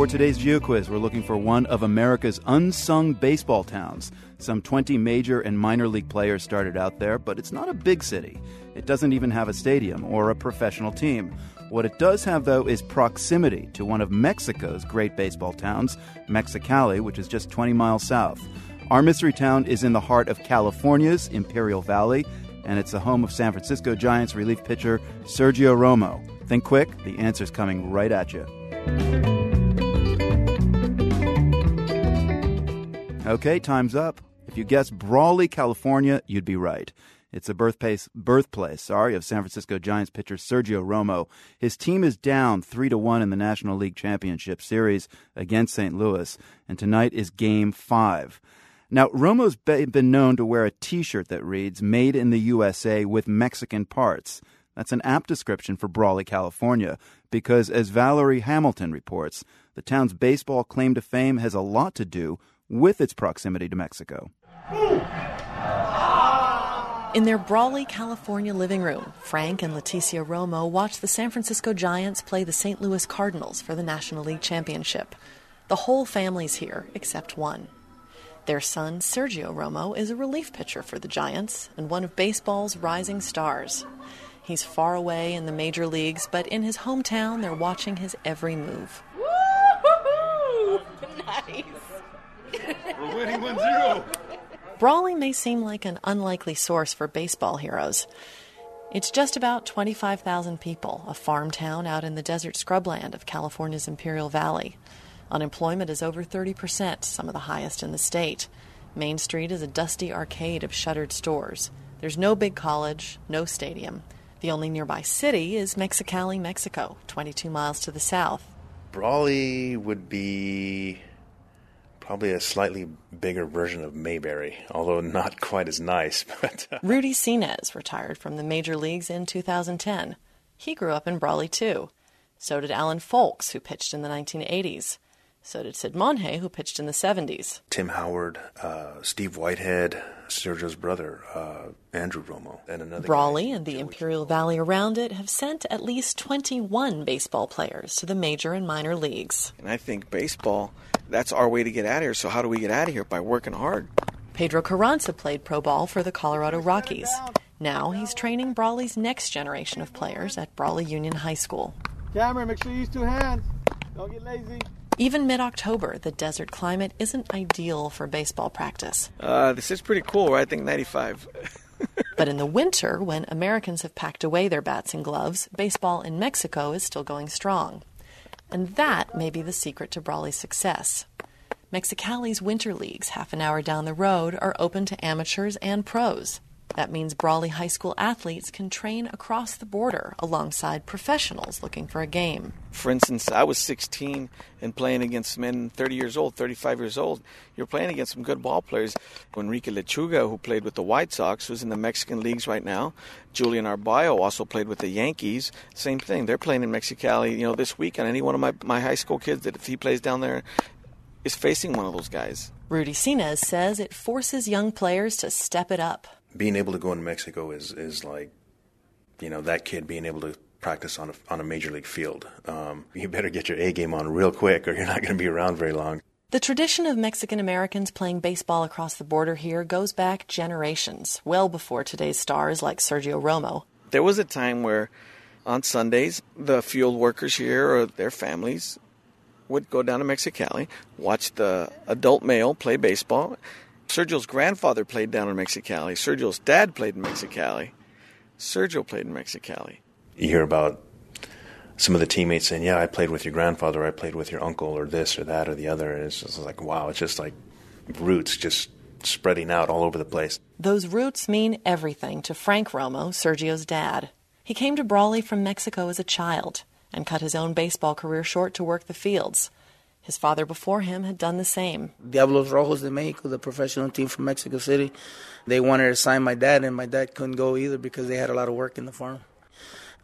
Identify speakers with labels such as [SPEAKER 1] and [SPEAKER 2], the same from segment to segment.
[SPEAKER 1] For today's GeoQuiz, we're looking for one of America's unsung baseball towns. Some 20 major and minor league players started out there, but it's not a big city. It doesn't even have a stadium or a professional team. What it does have, though, is proximity to one of Mexico's great baseball towns, Mexicali, which is just 20 miles south. Our mystery town is in the heart of California's Imperial Valley, and it's the home of San Francisco Giants relief pitcher Sergio Romo. Think quick, the answer's coming right at you. Okay, time's up. If you guessed Brawley, California, you'd be right. It's the birthplace, birthplace, sorry, of San Francisco Giants pitcher Sergio Romo. His team is down three to one in the National League Championship Series against St. Louis, and tonight is Game Five. Now, Romo's been known to wear a T-shirt that reads "Made in the USA with Mexican parts." That's an apt description for Brawley, California, because as Valerie Hamilton reports, the town's baseball claim to fame has a lot to do with its proximity to Mexico.
[SPEAKER 2] In their Brawley, California living room, Frank and Leticia Romo watch the San Francisco Giants play the St. Louis Cardinals for the National League Championship. The whole family's here, except one. Their son, Sergio Romo, is a relief pitcher for the Giants and one of baseball's rising stars. He's far away in the major leagues, but in his hometown, they're watching his every move.
[SPEAKER 3] Woo-hoo-hoo! Nice.
[SPEAKER 4] We're winning 1 0.
[SPEAKER 2] Brawley may seem like an unlikely source for baseball heroes. It's just about 25,000 people, a farm town out in the desert scrubland of California's Imperial Valley. Unemployment is over 30%, some of the highest in the state. Main Street is a dusty arcade of shuttered stores. There's no big college, no stadium. The only nearby city is Mexicali, Mexico, 22 miles to the south.
[SPEAKER 5] Brawley would be probably a slightly bigger version of Mayberry, although not quite as nice. But uh,
[SPEAKER 2] Rudy Seánez retired from the major leagues in 2010. He grew up in Brawley too. So did Alan Fowlkes, who pitched in the 1980s. So did Sid Monge, who pitched in the 70s.
[SPEAKER 5] Tim Howard, uh, Steve Whitehead, Sergio's brother, uh, Andrew Romo, and another.
[SPEAKER 2] Brawley
[SPEAKER 5] guy,
[SPEAKER 2] and the
[SPEAKER 5] Joey
[SPEAKER 2] Imperial Valley around it have sent at least 21 baseball players to the major and minor leagues.
[SPEAKER 6] And I think baseball, that's our way to get out of here. So how do we get out of here? By working hard.
[SPEAKER 2] Pedro Carranza played pro ball for the Colorado Rockies. Now he's training Brawley's next generation of players at Brawley Union High School.
[SPEAKER 4] Cameron, make sure you use two hands. Don't get lazy.
[SPEAKER 2] Even mid October, the desert climate isn't ideal for baseball practice.
[SPEAKER 6] Uh, this is pretty cool. Right? I think 95.
[SPEAKER 2] But in the winter, when Americans have packed away their bats and gloves, baseball in Mexico is still going strong. And that may be the secret to Brawley's success. Mexicali's winter leagues, half an hour down the road, are open to amateurs and pros. That means Brawley High School athletes can train across the border alongside professionals looking for a game.
[SPEAKER 6] For instance, I was 16 and playing against men 30 years old, 35 years old. You're playing against some good ball players. Enrique Lechuga, who played with the White Sox, who's in the Mexican leagues right now. Julian Arbayo also played with the Yankees. Same thing. They're playing in Mexicali, you know, this weekend. Any one of my, my high school kids that if he plays down there is facing one of those guys.
[SPEAKER 2] Rudy Seánez says it forces young players to step it up.
[SPEAKER 5] Being able to go into Mexico is is like, you know, that kid being able to practice on a on a major league field. Um, you better get your A game on real quick, or you're not going to be around very long.
[SPEAKER 2] The tradition of Mexican Americans playing baseball across the border here goes back generations, well before today's stars like Sergio Romo.
[SPEAKER 6] There was a time where on Sundays, the field workers here or their families would go down to Mexicali, watch the adult male play baseball. Sergio's grandfather played down in Mexicali. Sergio's dad played in Mexicali. Sergio played in Mexicali.
[SPEAKER 5] You hear about some of the teammates saying, "Yeah, I played with your grandfather, I played with your uncle, or this or that or the other." And it's just like, wow, it's just like roots just spreading out all over the place.
[SPEAKER 2] Those roots mean everything to Frank Romo, Sergio's dad. He came to Brawley from Mexico as a child and cut his own baseball career short to work the fields. His father before him had done the same.
[SPEAKER 7] Diablos Rojos de Mexico, the professional team from Mexico City. They wanted to sign my dad, and my dad couldn't go either because they had a lot of work in the farm.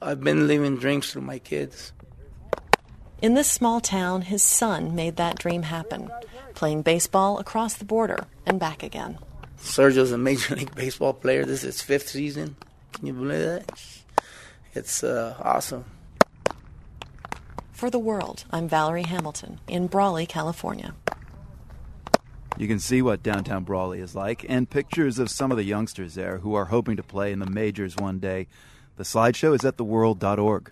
[SPEAKER 7] I've been living dreams through my kids.
[SPEAKER 2] In this small town, his son made that dream happen, playing baseball across the border and back again.
[SPEAKER 7] Sergio's a Major League Baseball player. This is his fifth season. Can you believe that? It's uh, awesome.
[SPEAKER 2] For the world, I'm Valerie Hamilton in Brawley, California.
[SPEAKER 1] You can see what downtown Brawley is like and pictures of some of the youngsters there who are hoping to play in the majors one day. The slideshow is at theworld.org.